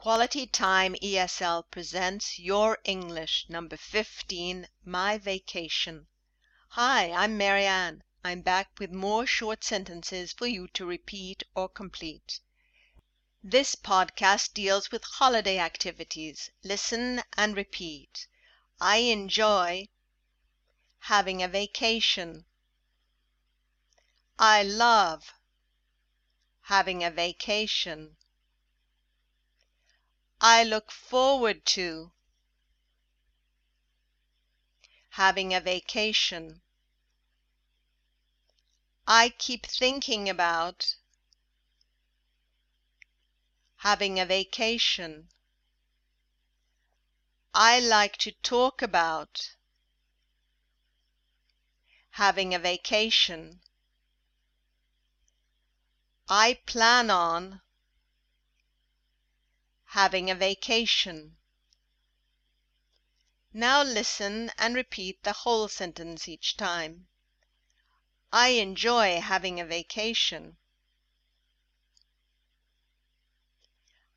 Quality Time ESL presents Your English, number 15, My Vacation. Hi, I'm Marianne. I'm back with more short sentences for you to repeat or complete. This podcast deals with holiday activities. Listen and repeat. I enjoy having a vacation. I love having a vacation. I look forward to having a vacation. I keep thinking about having a vacation. I like to talk about having a vacation. I plan on having a vacation. Now listen and repeat the whole sentence each time. I enjoy having a vacation.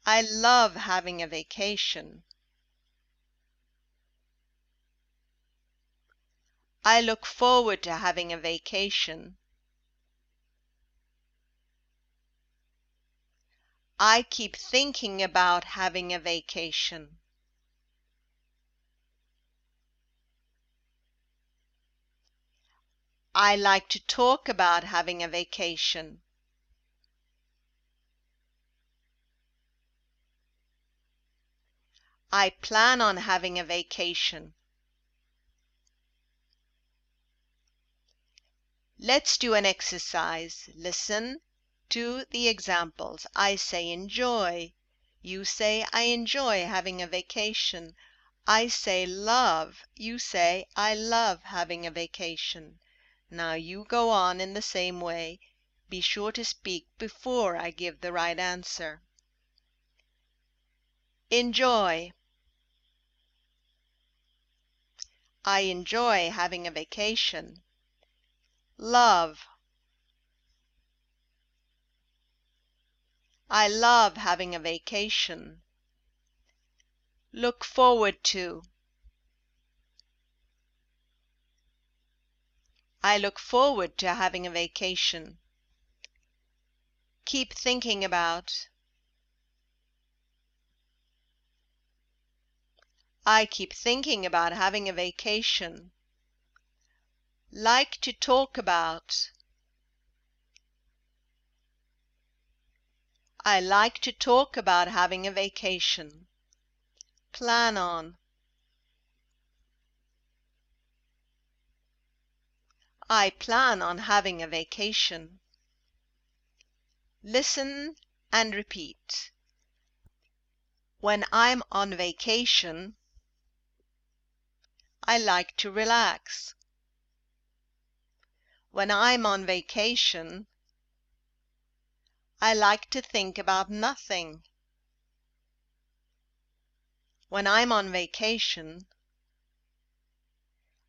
I love having a vacation. I look forward to having a vacation. I keep thinking about having a vacation. I like to talk about having a vacation. I plan on having a vacation. Let's do an exercise. Listen to the examples. I say enjoy. You say I enjoy having a vacation. I say love. You say I love having a vacation. Now you go on in the same way. Be sure to speak before I give the right answer. Enjoy. I enjoy having a vacation. Love. I love having a vacation. Look forward to. I look forward to having a vacation. Keep thinking about. I keep thinking about having a vacation. Like to talk about. I like to talk about having a vacation. Plan on. I plan on having a vacation. Listen and repeat. When I'm on vacation, I like to relax. When I'm on vacation, I like to think about nothing. When I'm on vacation,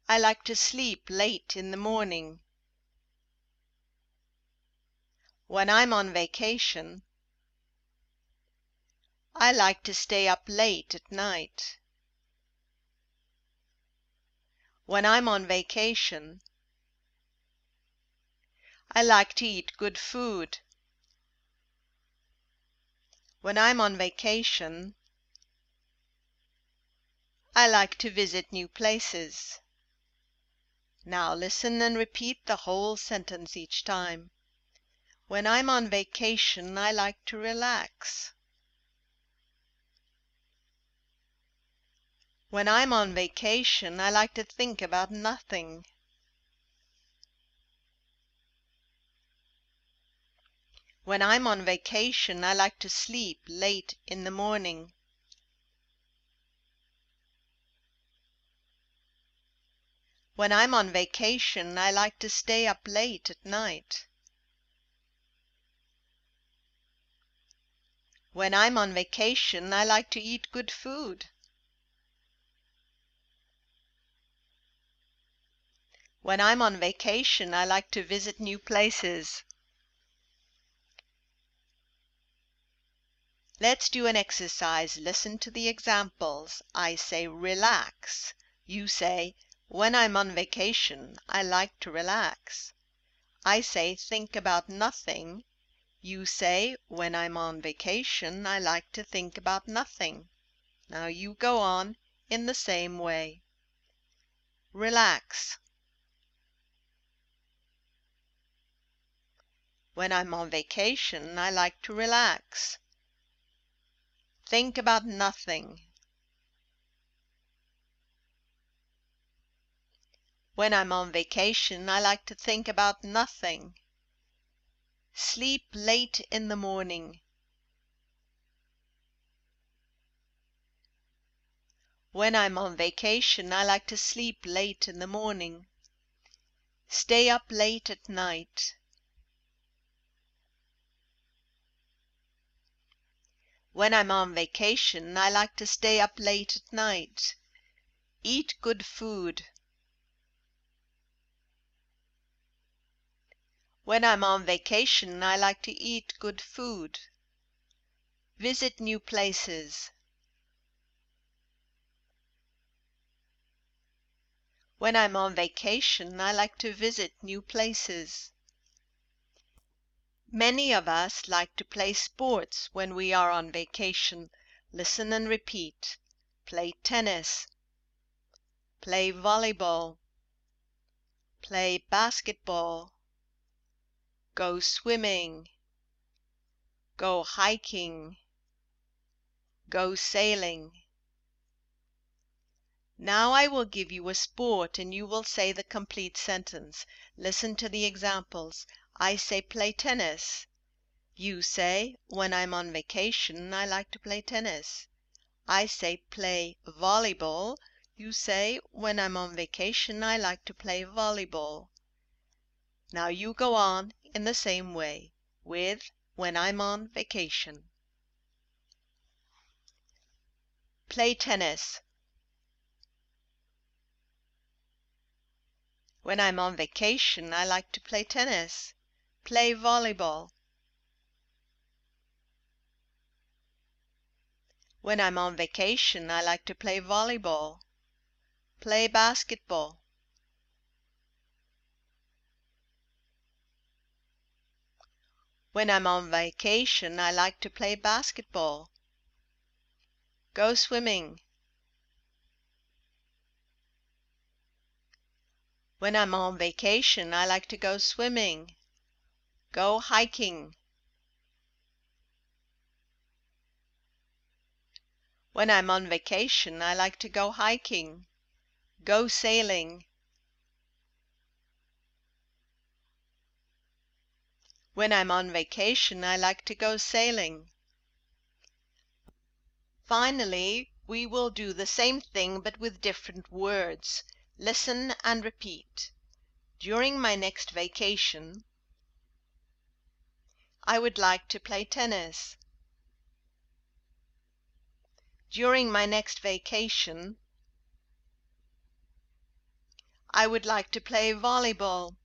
I like to sleep late in the morning. When I'm on vacation, I like to stay up late at night. When I'm on vacation, I like to eat good food. When I'm on vacation, I like to visit new places. Now listen and repeat the whole sentence each time. When I'm on vacation, I like to relax. When I'm on vacation, I like to think about nothing. When I'm on vacation, I like to sleep late in the morning. When I'm on vacation, I like to stay up late at night. When I'm on vacation, I like to eat good food. When I'm on vacation, I like to visit new places. Let's do an exercise. Listen to the examples. I say relax. You say, when I'm on vacation, I like to relax. I say think about nothing. You say, when I'm on vacation, I like to think about nothing. Now you go on in the same way. Relax. When I'm on vacation, I like to relax. Think about nothing. When I'm on vacation, I like to think about nothing. Sleep late in the morning. When I'm on vacation, I like to sleep late in the morning. Stay up late at night. When I'm on vacation, I like to stay up late at night. Eat good food. When I'm on vacation, I like to eat good food. Visit new places. When I'm on vacation, I like to visit new places. Many of us like to play sports when we are on vacation. Listen and repeat. Play tennis. Play volleyball. Play basketball. Go swimming. Go hiking. Go sailing. Now I will give you a sport and you will say the complete sentence. Listen to the examples. I say play tennis. You say, when I'm on vacation, I like to play tennis. I say play volleyball. You say, when I'm on vacation, I like to play volleyball. Now you go on in the same way with when I'm on vacation. Play tennis. When I'm on vacation, I like to play tennis play volleyball. When I'm on vacation, I like to play volleyball, play basketball. When I'm on vacation, I like to play basketball, go swimming. When I'm on vacation, I like to go swimming, Go hiking. When I'm on vacation, I like to go hiking. Go sailing. When I'm on vacation, I like to go sailing. Finally, we will do the same thing but with different words. Listen and repeat. During my next vacation, I would like to play tennis. During my next vacation, I would like to play volleyball.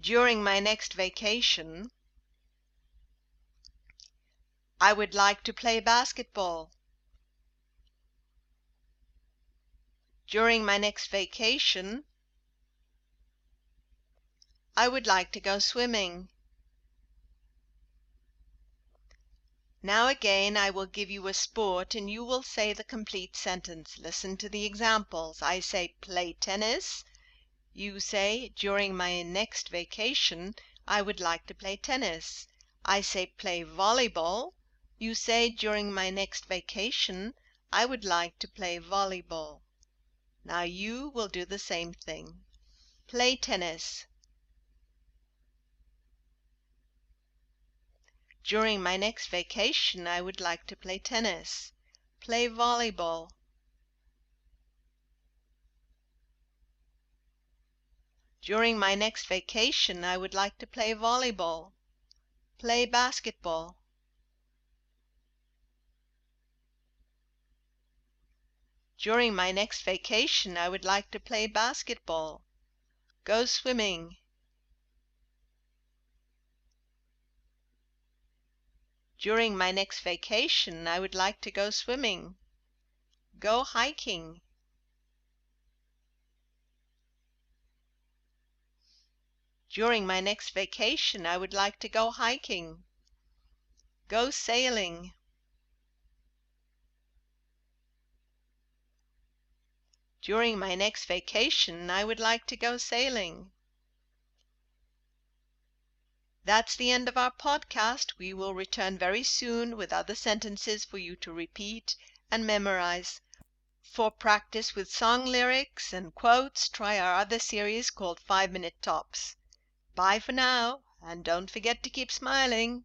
During my next vacation, I would like to play basketball. During my next vacation, I would like to go swimming. Now again I will give you a sport and you will say the complete sentence. Listen to the examples. I say play tennis. You say during my next vacation I would like to play tennis. I say play volleyball. You say during my next vacation I would like to play volleyball. Now you will do the same thing. Play tennis. During my next vacation I would like to play tennis, play volleyball. During my next vacation I would like to play volleyball, play basketball. During my next vacation I would like to play basketball, go swimming, During my next vacation, I would like to go swimming. Go hiking. During my next vacation, I would like to go hiking. Go sailing. During my next vacation, I would like to go sailing. That's the end of our podcast. We will return very soon with other sentences for you to repeat and memorize. For practice with song lyrics and quotes, try our other series called 5 Minute Tops. Bye for now, and don't forget to keep smiling.